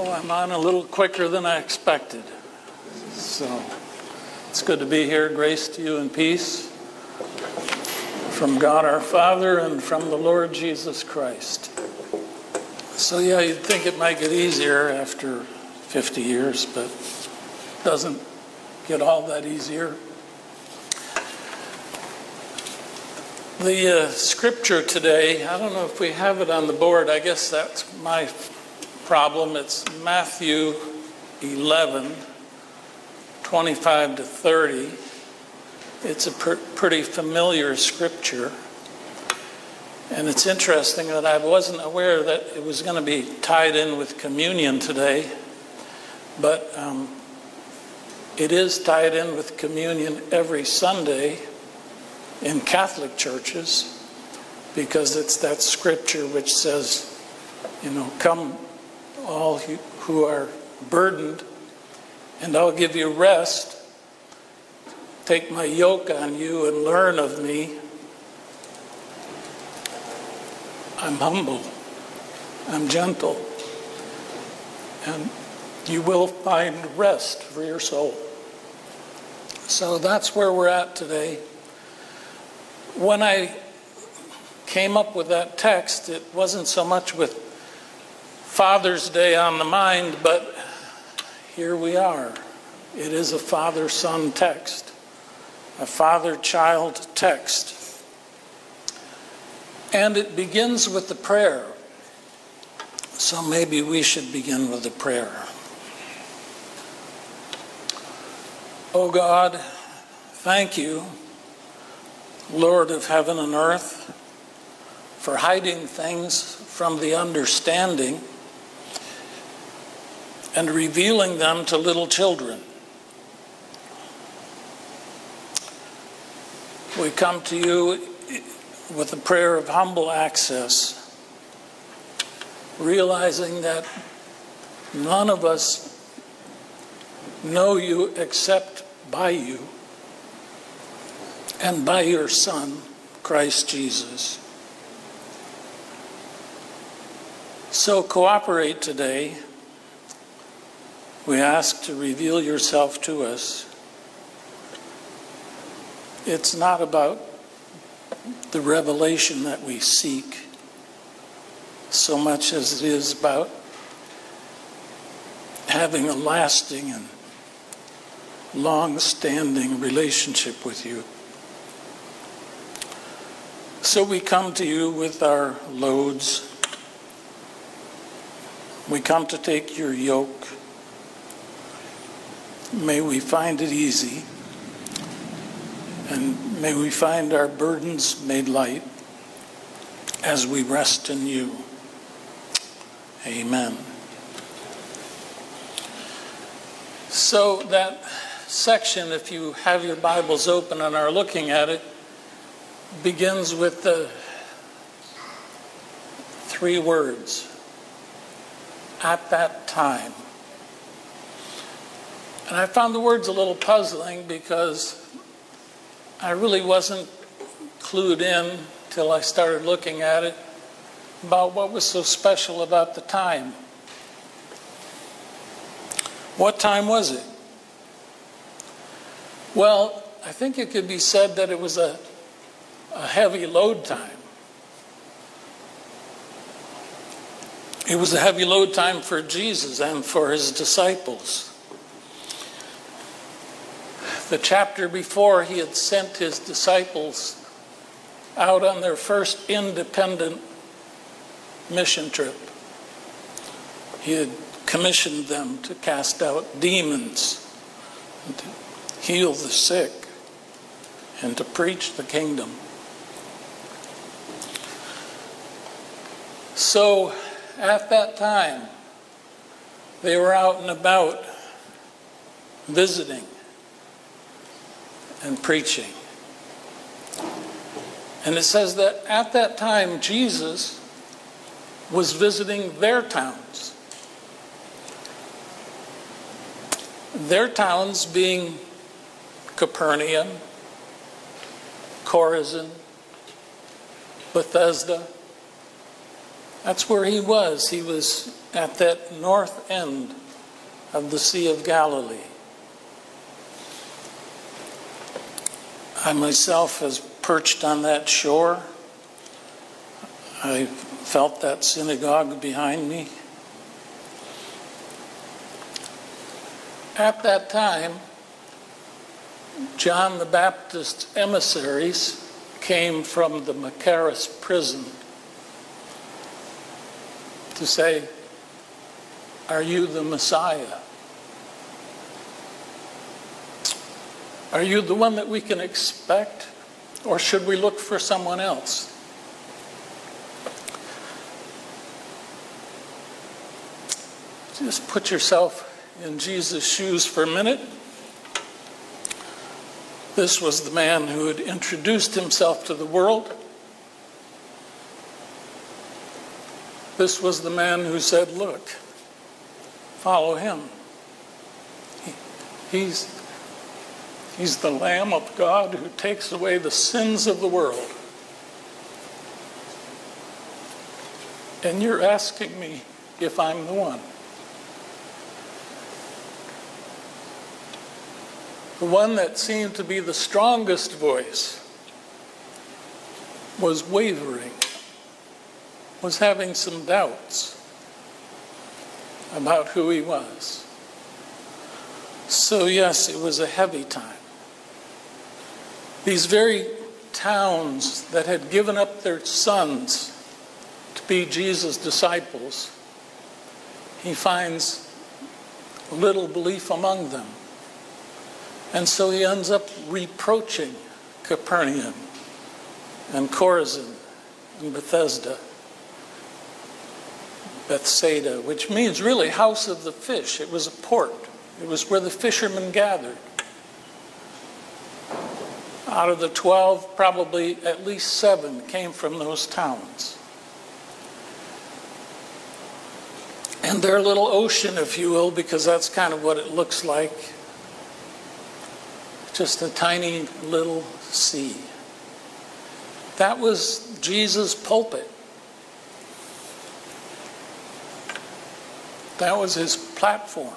Oh, I'm on a little quicker than I expected. So it's good to be here. Grace to you and peace from God our Father and from the Lord Jesus Christ. So, yeah, you'd think it might get easier after 50 years, but it doesn't get all that easier. The uh, scripture today, I don't know if we have it on the board. I guess that's my problem. It's Matthew 11, 25 to 30. It's a per- pretty familiar scripture. And it's interesting that I wasn't aware that it was going to be tied in with communion today, but um, it is tied in with communion every Sunday in Catholic churches because it's that scripture which says, you know, come all who are burdened, and I'll give you rest. Take my yoke on you and learn of me. I'm humble, I'm gentle, and you will find rest for your soul. So that's where we're at today. When I came up with that text, it wasn't so much with Father's Day on the mind, but here we are. It is a father son text, a father child text. And it begins with the prayer. So maybe we should begin with the prayer. Oh God, thank you, Lord of heaven and earth, for hiding things from the understanding and revealing them to little children. We come to you with a prayer of humble access, realizing that none of us know you except by you and by your Son, Christ Jesus. So cooperate today we ask to reveal yourself to us. It's not about the revelation that we seek so much as it is about having a lasting and long standing relationship with you. So we come to you with our loads. We come to take your yoke. May we find it easy, and may we find our burdens made light as we rest in you. Amen. So, that section, if you have your Bibles open and are looking at it, begins with the three words at that time. And I found the words a little puzzling because I really wasn't clued in till I started looking at it about what was so special about the time. What time was it? Well, I think it could be said that it was a, a heavy load time. It was a heavy load time for Jesus and for his disciples the chapter before, he had sent his disciples out on their first independent mission trip. He had commissioned them to cast out demons, and to heal the sick, and to preach the kingdom. So at that time, they were out and about visiting and preaching. And it says that at that time, Jesus was visiting their towns. Their towns being Capernaum, Chorazin, Bethsaida, That's where he was. He was at that north end of the Sea of Galilee. I myself was perched on that shore. I felt that synagogue behind me. At that time, John the Baptist's emissaries came from the Machaerus prison to say, Are you the Messiah? Are you the one that we can expect? Or should we look for someone else? Just put yourself in Jesus' shoes for a minute. This was the man who had introduced himself to the world. This was the man who said, Look, follow him. He, he's, he's the Lamb of God who takes away the sins of the world. And you're asking me if I'm the one. The one that seemed to be the strongest voice was wavering, was having some doubts about who he was. So, yes, it was a heavy time. These very towns that had given up their sons to be Jesus' disciples, he finds little belief among them. And so he ends up reproaching Capernaum and Chorazin and Bethesda, Bethsaida, which means really house of the fish. It was a port, it was where the fishermen gathered. Out of the 12, probably at least seven came from those towns. And their little ocean, if you will, because that's kind of what it looks like just a tiny little sea. That was Jesus' pulpit. That was his platform.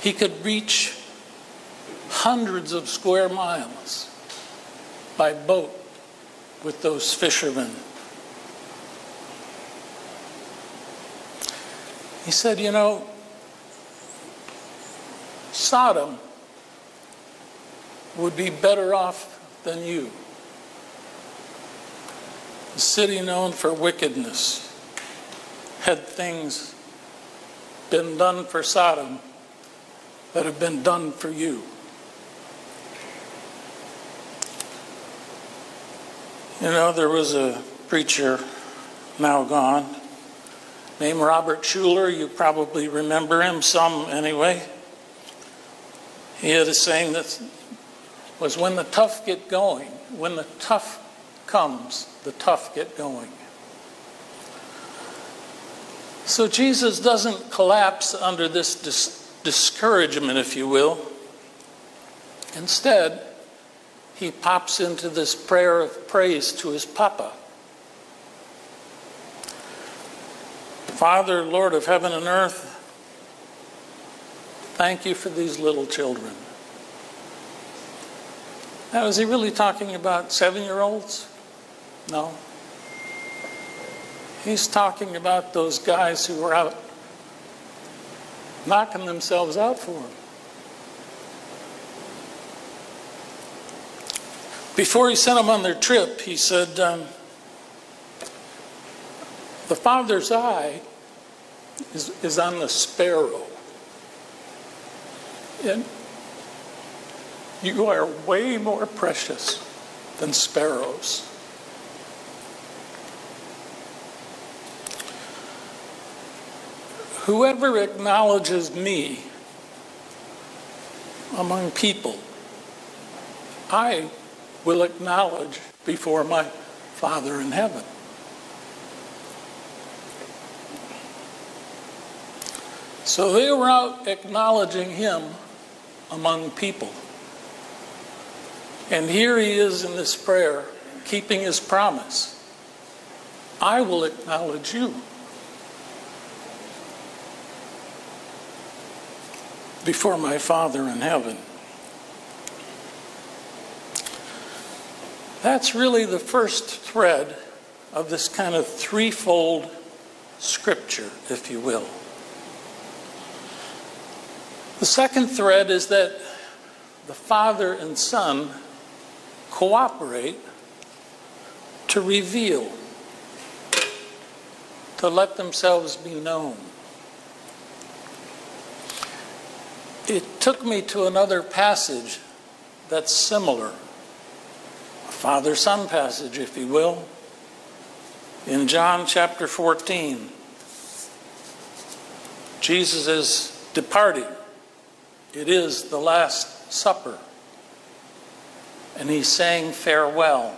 He could reach hundreds of square miles by boat with those fishermen. He said, You know, Sodom would be better off than you. A city known for wickedness had things been done for Sodom that have been done for you. You know, there was a preacher now gone named Robert Schuller. You probably remember him, some anyway. He had a saying that was when the tough get going, when the tough comes, the tough get going. So Jesus doesn't collapse under this dis- discouragement, if you will. Instead, he pops into this prayer of praise to his Papa. Father, Lord of heaven and earth, thank you for these little children. Now, is he really talking about seven year olds? No. He's talking about those guys who were out knocking themselves out for him. Before he sent them on their trip, he said, um, The Father's eye is, is on the sparrow. And you are way more precious than sparrows. Whoever acknowledges me among people, I will acknowledge before my Father in heaven. So they were out acknowledging him among people. And here he is in this prayer, keeping his promise. I will acknowledge you. Before my Father in heaven. That's really the first thread of this kind of threefold scripture, if you will. The second thread is that the Father and Son cooperate to reveal, to let themselves be known. It took me to another passage that's similar, Father Son passage, if you will, in John chapter 14. Jesus is departing. It is the Last Supper. And he's saying farewell.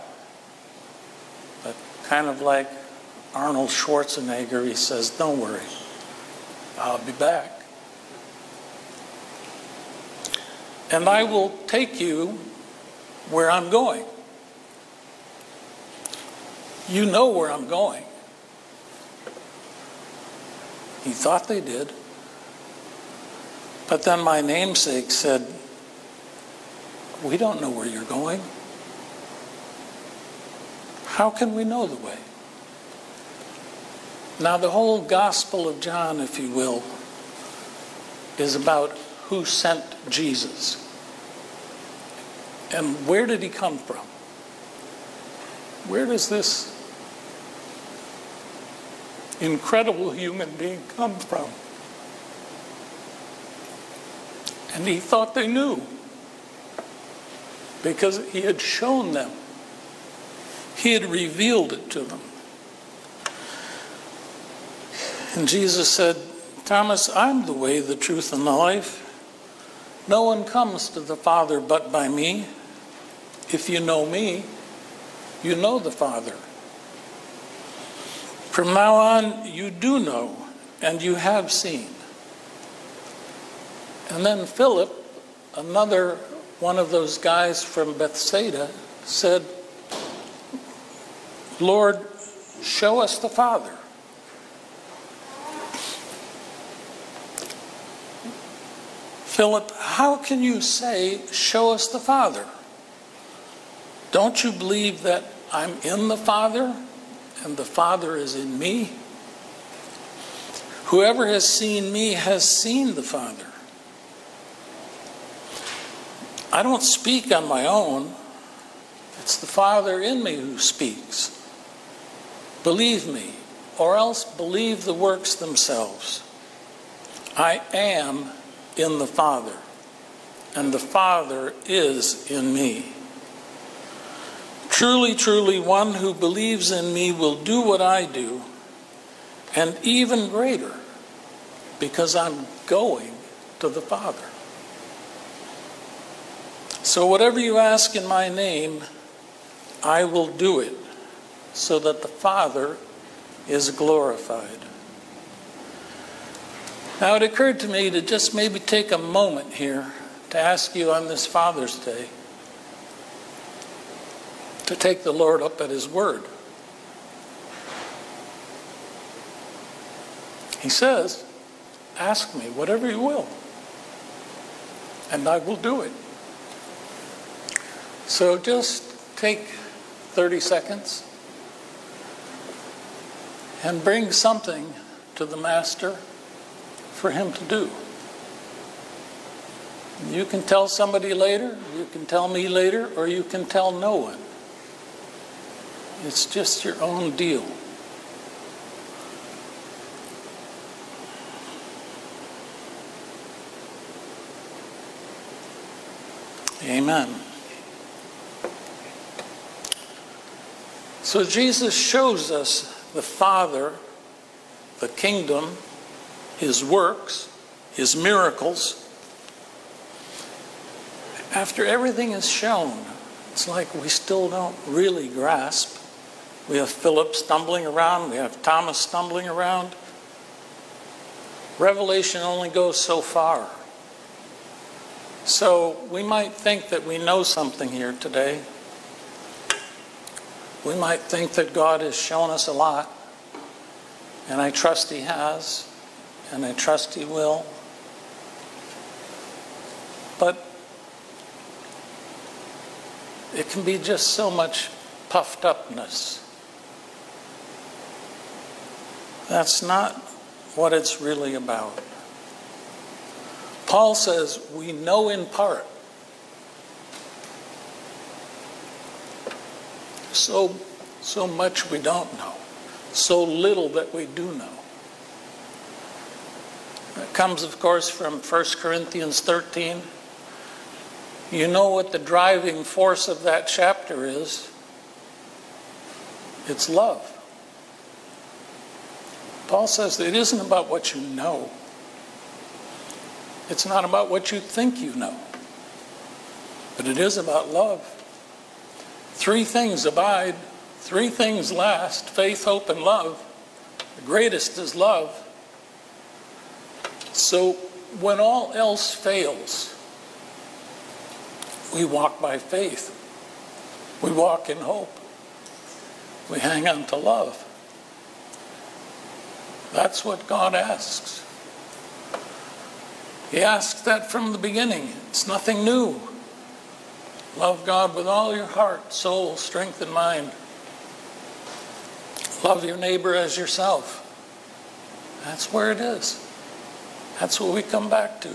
But kind of like Arnold Schwarzenegger, he says, Don't worry, I'll be back. And I will take you where I'm going. You know where I'm going. He thought they did. But then my namesake said, We don't know where you're going. How can we know the way? Now, the whole Gospel of John, if you will, is about who sent Jesus. And where did he come from? Where does this incredible human being come from? And he thought they knew because he had shown them, he had revealed it to them. And Jesus said, Thomas, I'm the way, the truth, and the life. No one comes to the Father but by me. If you know me, you know the Father. From now on, you do know, and you have seen. And then Philip, another one of those guys from Bethsaida, said, Lord, show us the Father. Philip, how can you say, Show us the Father? Don't you believe that I'm in the Father and the Father is in me? Whoever has seen me has seen the Father. I don't speak on my own. It's the Father in me who speaks. Believe me, or else believe the works themselves. I am in the Father, and the Father is in me. Truly, truly, one who believes in me will do what I do, and even greater, because I'm going to the Father. So, whatever you ask in my name, I will do it so that the Father is glorified. Now, it occurred to me to just maybe take a moment here to ask you on this Father's Day to take the Lord up at His word. He says, Ask me whatever you will, and I will do it. So just take 30 seconds and bring something to the Master for him to do. You can tell somebody later, you can tell me later, or you can tell no one. It's just your own deal. Amen. So Jesus shows us the Father, the kingdom, his works, his miracles. After everything is shown, it's like we still don't really grasp. We have Philip stumbling around, we have Thomas stumbling around. Revelation only goes so far. So we might think that we know something here today. We might think that God has shown us a lot, and I trust He has, and I trust He will. But it can be just so much puffed upness. That's not what it's really about. Paul says, We know in part. So, so much we don't know, so little that we do know. Comes, of course, from 1 Corinthians 13. You know what the driving force of that chapter is it's love. Paul says that it isn't about what you know, it's not about what you think you know, but it is about love. Three things abide, three things last faith, hope, and love. The greatest is love. So when all else fails, we walk by faith. We walk in hope. We hang on to love. That's what God asks. He asks that from the beginning. It's nothing new. Love God with all your heart, soul, strength, and mind. Love your neighbor as yourself. That's where it is. That's what we come back to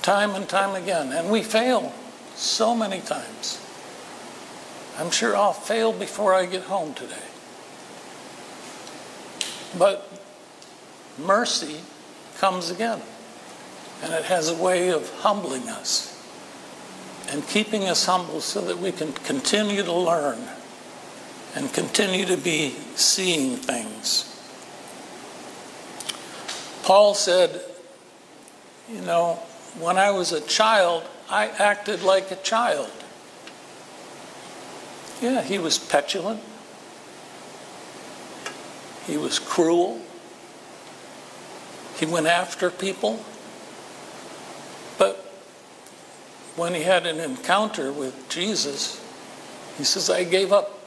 time and time again. And we fail so many times. I'm sure I'll fail before I get home today. But mercy comes again. And it has a way of humbling us and keeping us humble so that we can continue to learn and continue to be seeing things. Paul said, You know, when I was a child, I acted like a child. Yeah, he was petulant. He was cruel. He went after people. But when he had an encounter with Jesus, he says, I gave up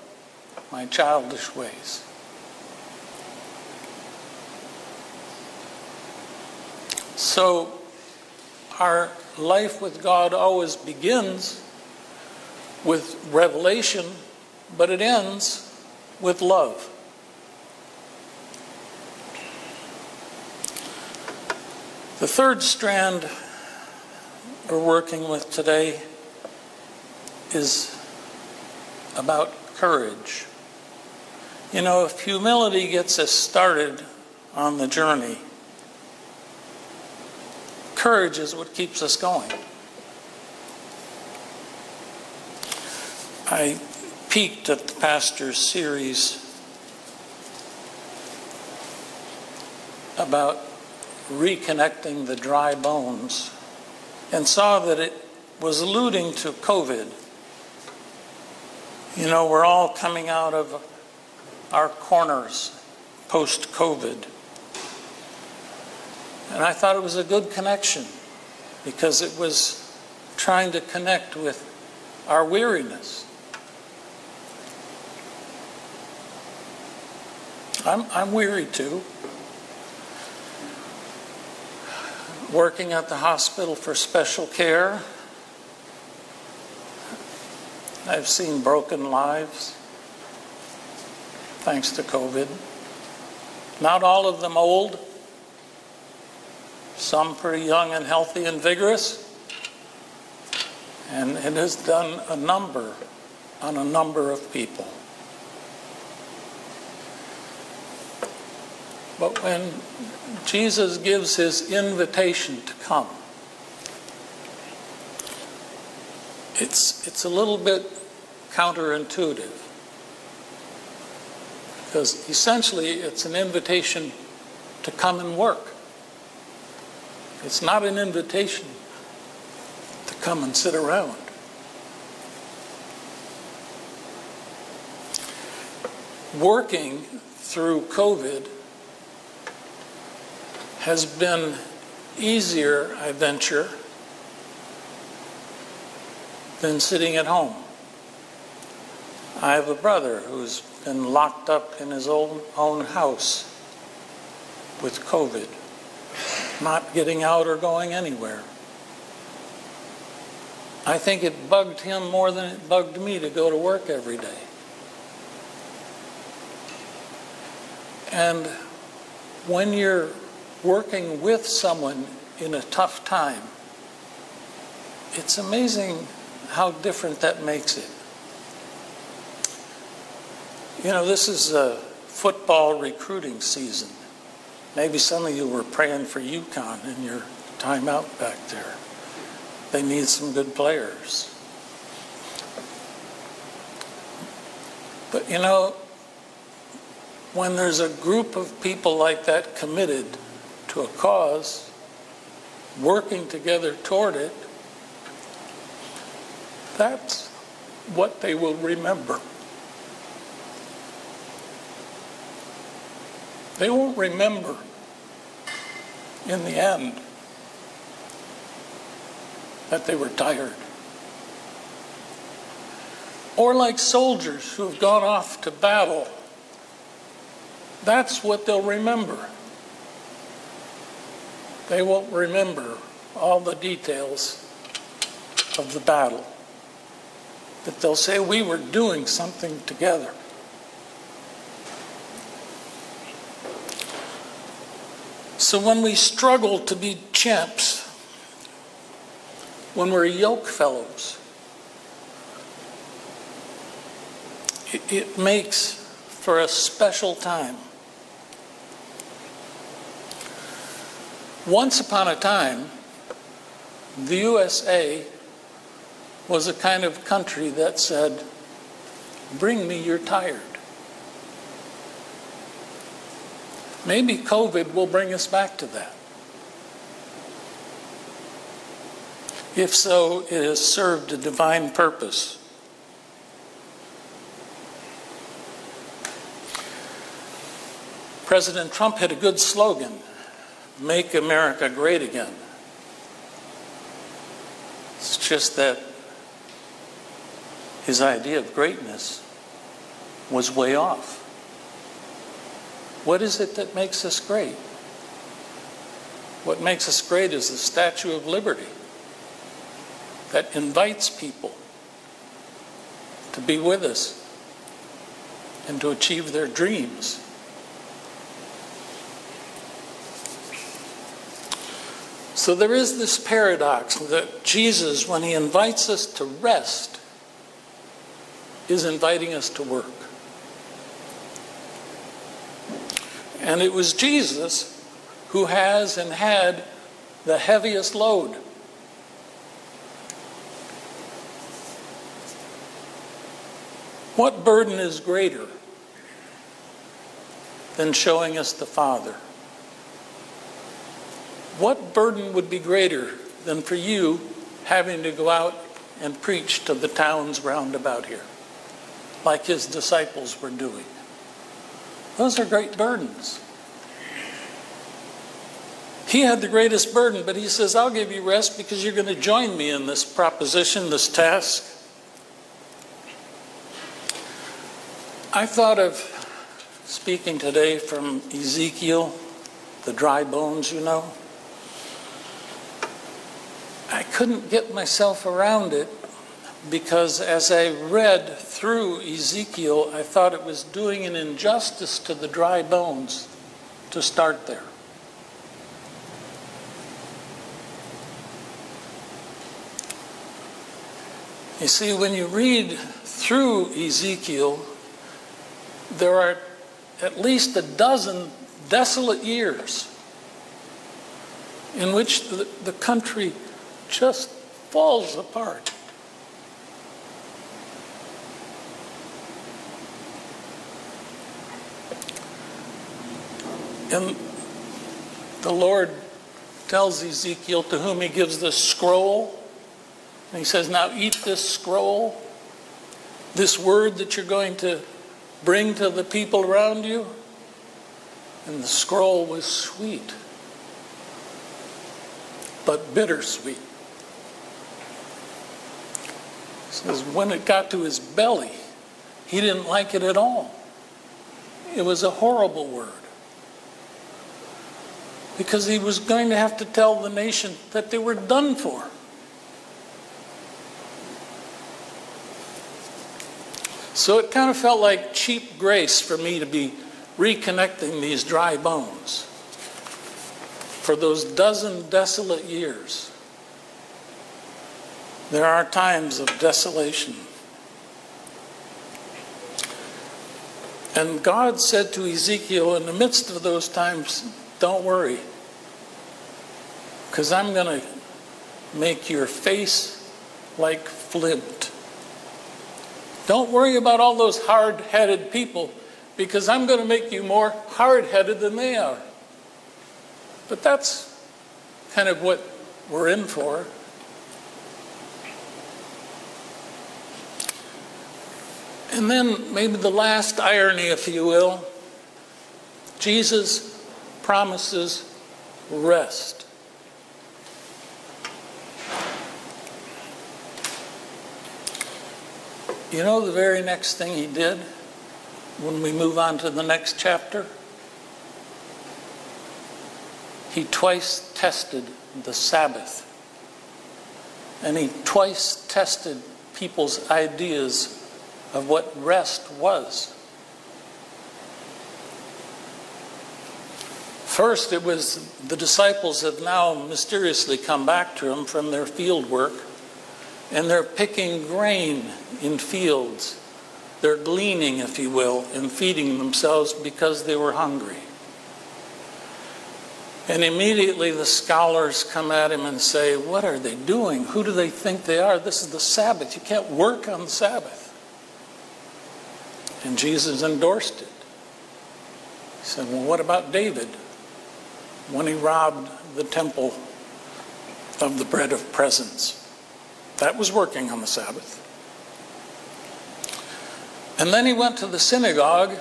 my childish ways. So, our life with God always begins with revelation, but it ends with love. The third strand we're working with today is about courage. You know, if humility gets us started on the journey, courage is what keeps us going. I peeked at the pastor's series about reconnecting the dry bones and saw that it was alluding to COVID. You know, we're all coming out of our corners post COVID. And I thought it was a good connection because it was trying to connect with our weariness. I'm, I'm weary too. Working at the hospital for special care, I've seen broken lives thanks to COVID. Not all of them old, some pretty young and healthy and vigorous. And it has done a number on a number of people. But when Jesus gives his invitation to come, it's, it's a little bit counterintuitive. Because essentially, it's an invitation to come and work. It's not an invitation to come and sit around. Working through COVID has been easier, I venture, than sitting at home. I have a brother who's been locked up in his own, own house with COVID, not getting out or going anywhere. I think it bugged him more than it bugged me to go to work every day. And when you're working with someone in a tough time, it's amazing how different that makes it. You know, this is a football recruiting season. Maybe some of you were praying for UConn in your time out back there. They need some good players. But you know, when there's a group of people like that committed to a cause, working together toward it, that's what they will remember. They won't remember in the end that they were tired. Or like soldiers who have gone off to battle. That's what they'll remember. They won't remember all the details of the battle. But they'll say, We were doing something together. So when we struggle to be champs, when we're yoke fellows, it, it makes for a special time. Once upon a time, the USA was a kind of country that said, Bring me your tired. Maybe COVID will bring us back to that. If so, it has served a divine purpose. President Trump had a good slogan Make America Great Again. It's just that his idea of greatness was way off. What is it that makes us great? What makes us great is the Statue of Liberty that invites people to be with us and to achieve their dreams. So there is this paradox that Jesus, when he invites us to rest, is inviting us to work. And it was Jesus who has and had the heaviest load. What burden is greater than showing us the Father? What burden would be greater than for you having to go out and preach to the towns round about here, like his disciples were doing? Those are great burdens. He had the greatest burden, but he says, I'll give you rest because you're going to join me in this proposition, this task. I thought of speaking today from Ezekiel, the dry bones, you know. I couldn't get myself around it because as I read through Ezekiel, I thought it was doing an injustice to the dry bones to start there. You see, when you read through Ezekiel, there are at least a dozen desolate years in which the, the country just falls apart. And the Lord tells Ezekiel to whom he gives this scroll. And he says, Now eat this scroll, this word that you're going to bring to the people around you. And the scroll was sweet, but bittersweet. It says, when it got to his belly, He didn't like it at all. It was a horrible word. Because he was going to have to tell the nation that they were done for. So it kind of felt like cheap grace for me to be reconnecting these dry bones for those dozen desolate years. There are times of desolation. And God said to Ezekiel in the midst of those times, Don't worry, because I'm going to make your face like flint. Don't worry about all those hard headed people because I'm going to make you more hard headed than they are. But that's kind of what we're in for. And then maybe the last irony, if you will Jesus promises rest. You know the very next thing he did when we move on to the next chapter? He twice tested the Sabbath. And he twice tested people's ideas of what rest was. First, it was the disciples have now mysteriously come back to him from their field work, and they're picking grain in fields. They're gleaning, if you will, and feeding themselves because they were hungry. And immediately the scholars come at him and say, What are they doing? Who do they think they are? This is the Sabbath. You can't work on the Sabbath. And Jesus endorsed it. He said, Well, what about David when he robbed the temple of the bread of presence? That was working on the Sabbath. And then he went to the synagogue,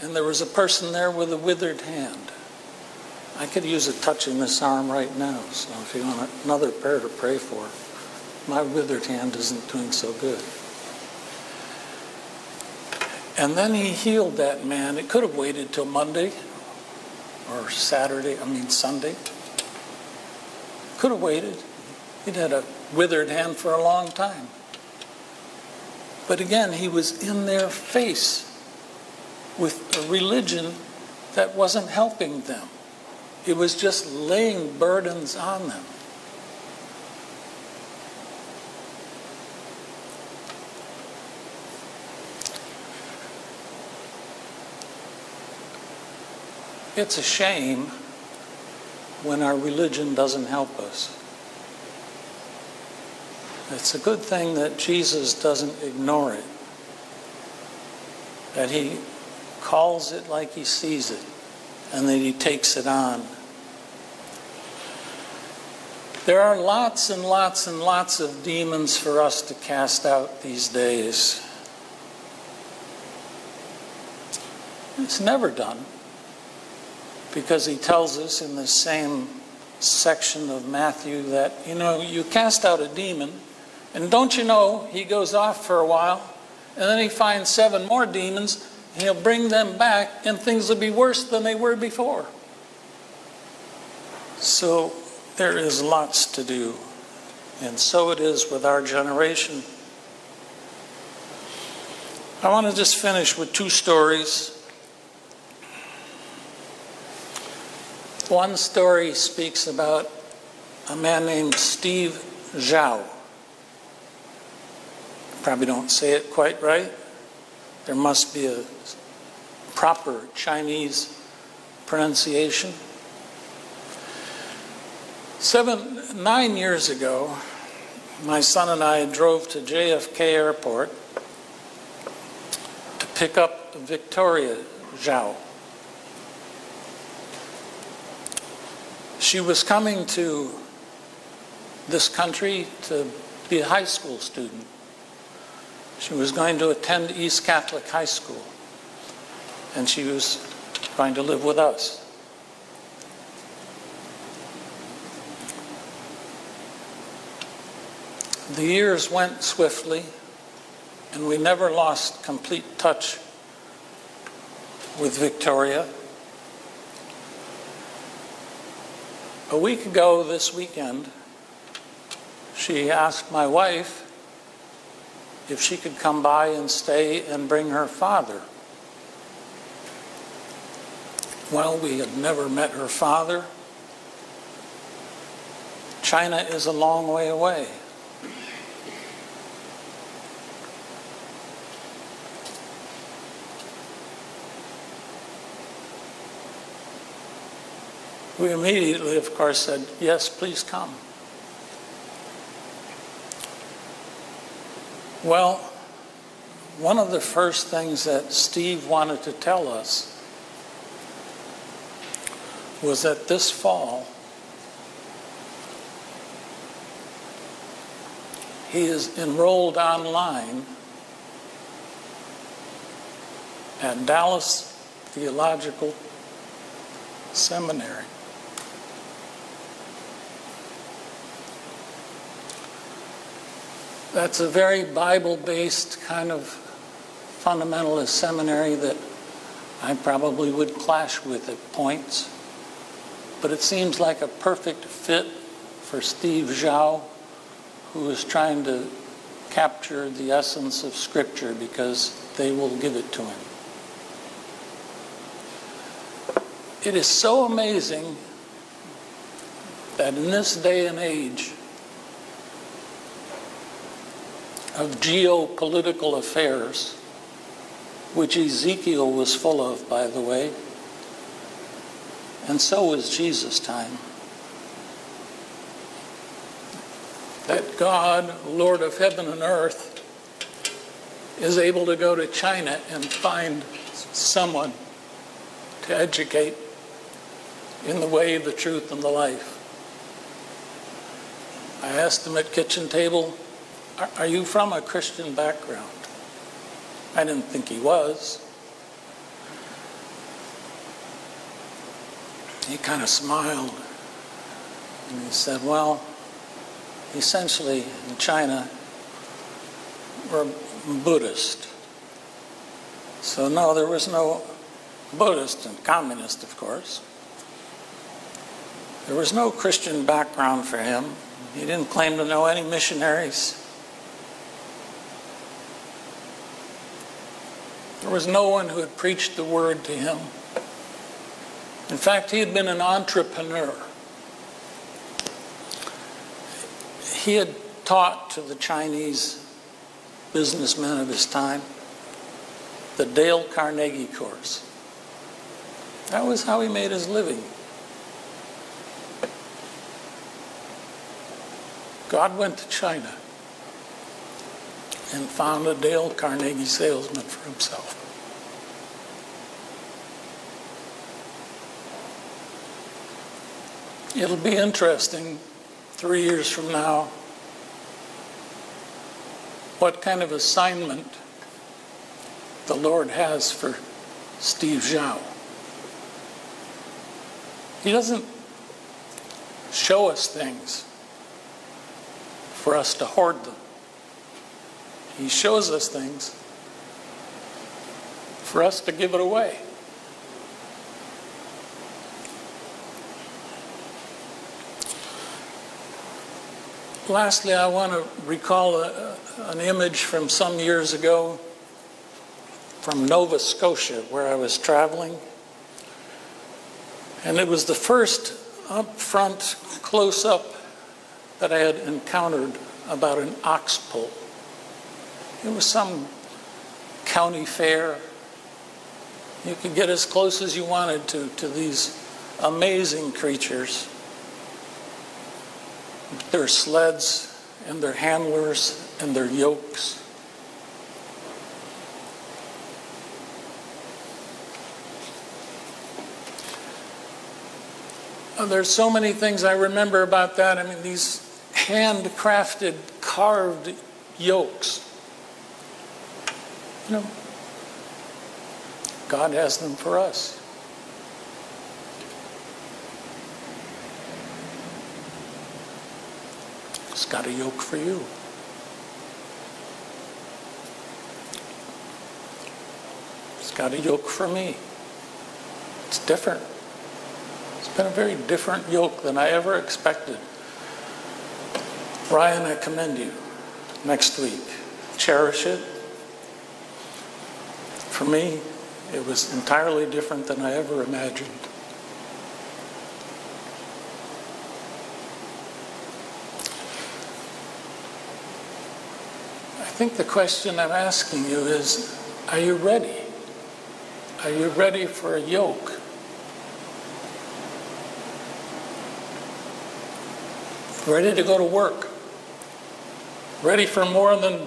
and there was a person there with a withered hand. I could use a touch in this arm right now, so if you want another prayer to pray for, my withered hand isn't doing so good. And then he healed that man. It could have waited till Monday or Saturday, I mean Sunday. Could have waited. He'd had a withered hand for a long time. But again, he was in their face with a religion that wasn't helping them. It was just laying burdens on them. It's a shame when our religion doesn't help us. It's a good thing that Jesus doesn't ignore it, that he calls it like he sees it, and that he takes it on. There are lots and lots and lots of demons for us to cast out these days. It's never done because he tells us in the same section of Matthew that, you know, you cast out a demon, and don't you know, he goes off for a while, and then he finds seven more demons, and he'll bring them back, and things will be worse than they were before. So there is lots to do, and so it is with our generation. I want to just finish with two stories One story speaks about a man named Steve Zhao. Probably don't say it quite right. There must be a proper Chinese pronunciation. Seven, nine years ago, my son and I drove to JFK Airport to pick up Victoria Zhao. She was coming to this country to be a high school student. She was going to attend East Catholic High School, and she was going to live with us. The years went swiftly, and we never lost complete touch with Victoria. A week ago this weekend, she asked my wife if she could come by and stay and bring her father. Well, we had never met her father. China is a long way away. We immediately, of course, said, Yes, please come. Well, one of the first things that Steve wanted to tell us was that this fall he is enrolled online at Dallas Theological Seminary. That's a very Bible based kind of fundamentalist seminary that I probably would clash with at points. But it seems like a perfect fit for Steve Zhao, who is trying to capture the essence of Scripture because they will give it to him. It is so amazing that in this day and age, of geopolitical affairs, which Ezekiel was full of, by the way, and so was Jesus' time. That God, Lord of heaven and earth, is able to go to China and find someone to educate in the way, the truth, and the life. I asked him at kitchen table, are you from a Christian background? I didn't think he was. He kind of smiled and he said, Well, essentially in China, we're Buddhist. So, no, there was no Buddhist and communist, of course. There was no Christian background for him. He didn't claim to know any missionaries. There was no one who had preached the word to him. In fact, he had been an entrepreneur. He had taught to the Chinese businessmen of his time the Dale Carnegie course. That was how he made his living. God went to China and found a Dale Carnegie salesman for himself. It'll be interesting three years from now what kind of assignment the Lord has for Steve Zhao. He doesn't show us things for us to hoard them. He shows us things for us to give it away. Lastly, I want to recall a, an image from some years ago from Nova Scotia where I was traveling. And it was the first up front close up that I had encountered about an ox pull. It was some county fair. You could get as close as you wanted to to these amazing creatures. Their sleds and their handlers and their yokes. There's so many things I remember about that. I mean, these handcrafted, carved yokes know, God has them for us. He's got a yoke for you. He's got a yoke for me. It's different. It's been a very different yoke than I ever expected. Ryan, I commend you next week. Cherish it. For me, it was entirely different than I ever imagined. I think the question I'm asking you is Are you ready? Are you ready for a yoke? Ready to go to work? Ready for more than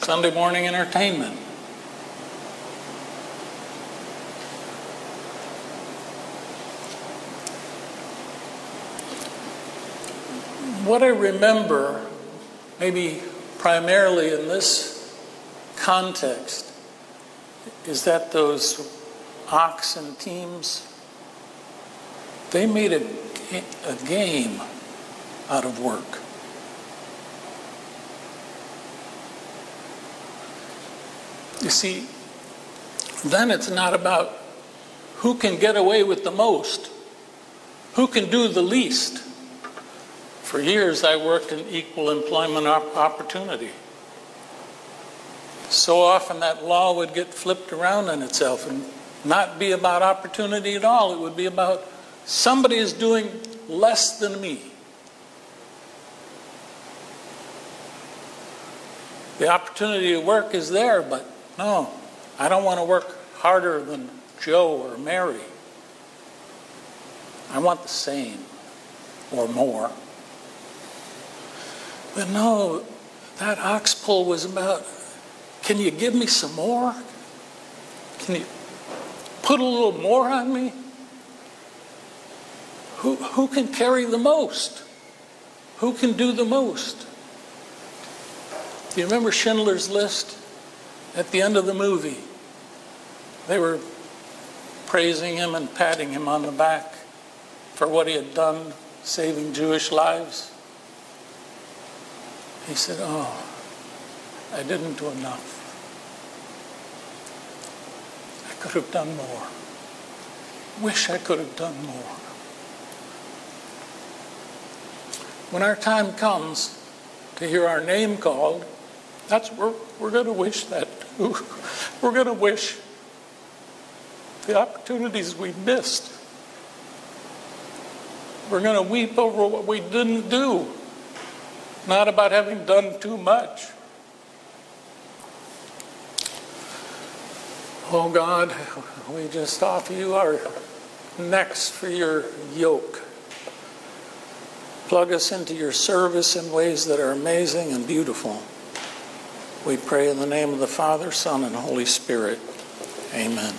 Sunday morning entertainment? What I remember, maybe primarily in this context, is that those oxen teams, they made a, a game out of work. You see, then it's not about who can get away with the most, who can do the least. For years, I worked in equal employment opportunity. So often, that law would get flipped around on itself and not be about opportunity at all. It would be about somebody is doing less than me. The opportunity to work is there, but no, I don't want to work harder than Joe or Mary. I want the same or more. But no, that ox pull was about can you give me some more? Can you put a little more on me? Who, who can carry the most? Who can do the most? Do you remember Schindler's List? At the end of the movie, they were praising him and patting him on the back for what he had done saving Jewish lives. He said, Oh, I didn't do enough. I could have done more. Wish I could have done more. When our time comes to hear our name called, that's we're, we're going to wish that. Too. we're going to wish the opportunities we missed. We're going to weep over what we didn't do, not about having done too much. Oh God, we just offer you our necks for your yoke. Plug us into your service in ways that are amazing and beautiful. We pray in the name of the Father, Son, and Holy Spirit. Amen.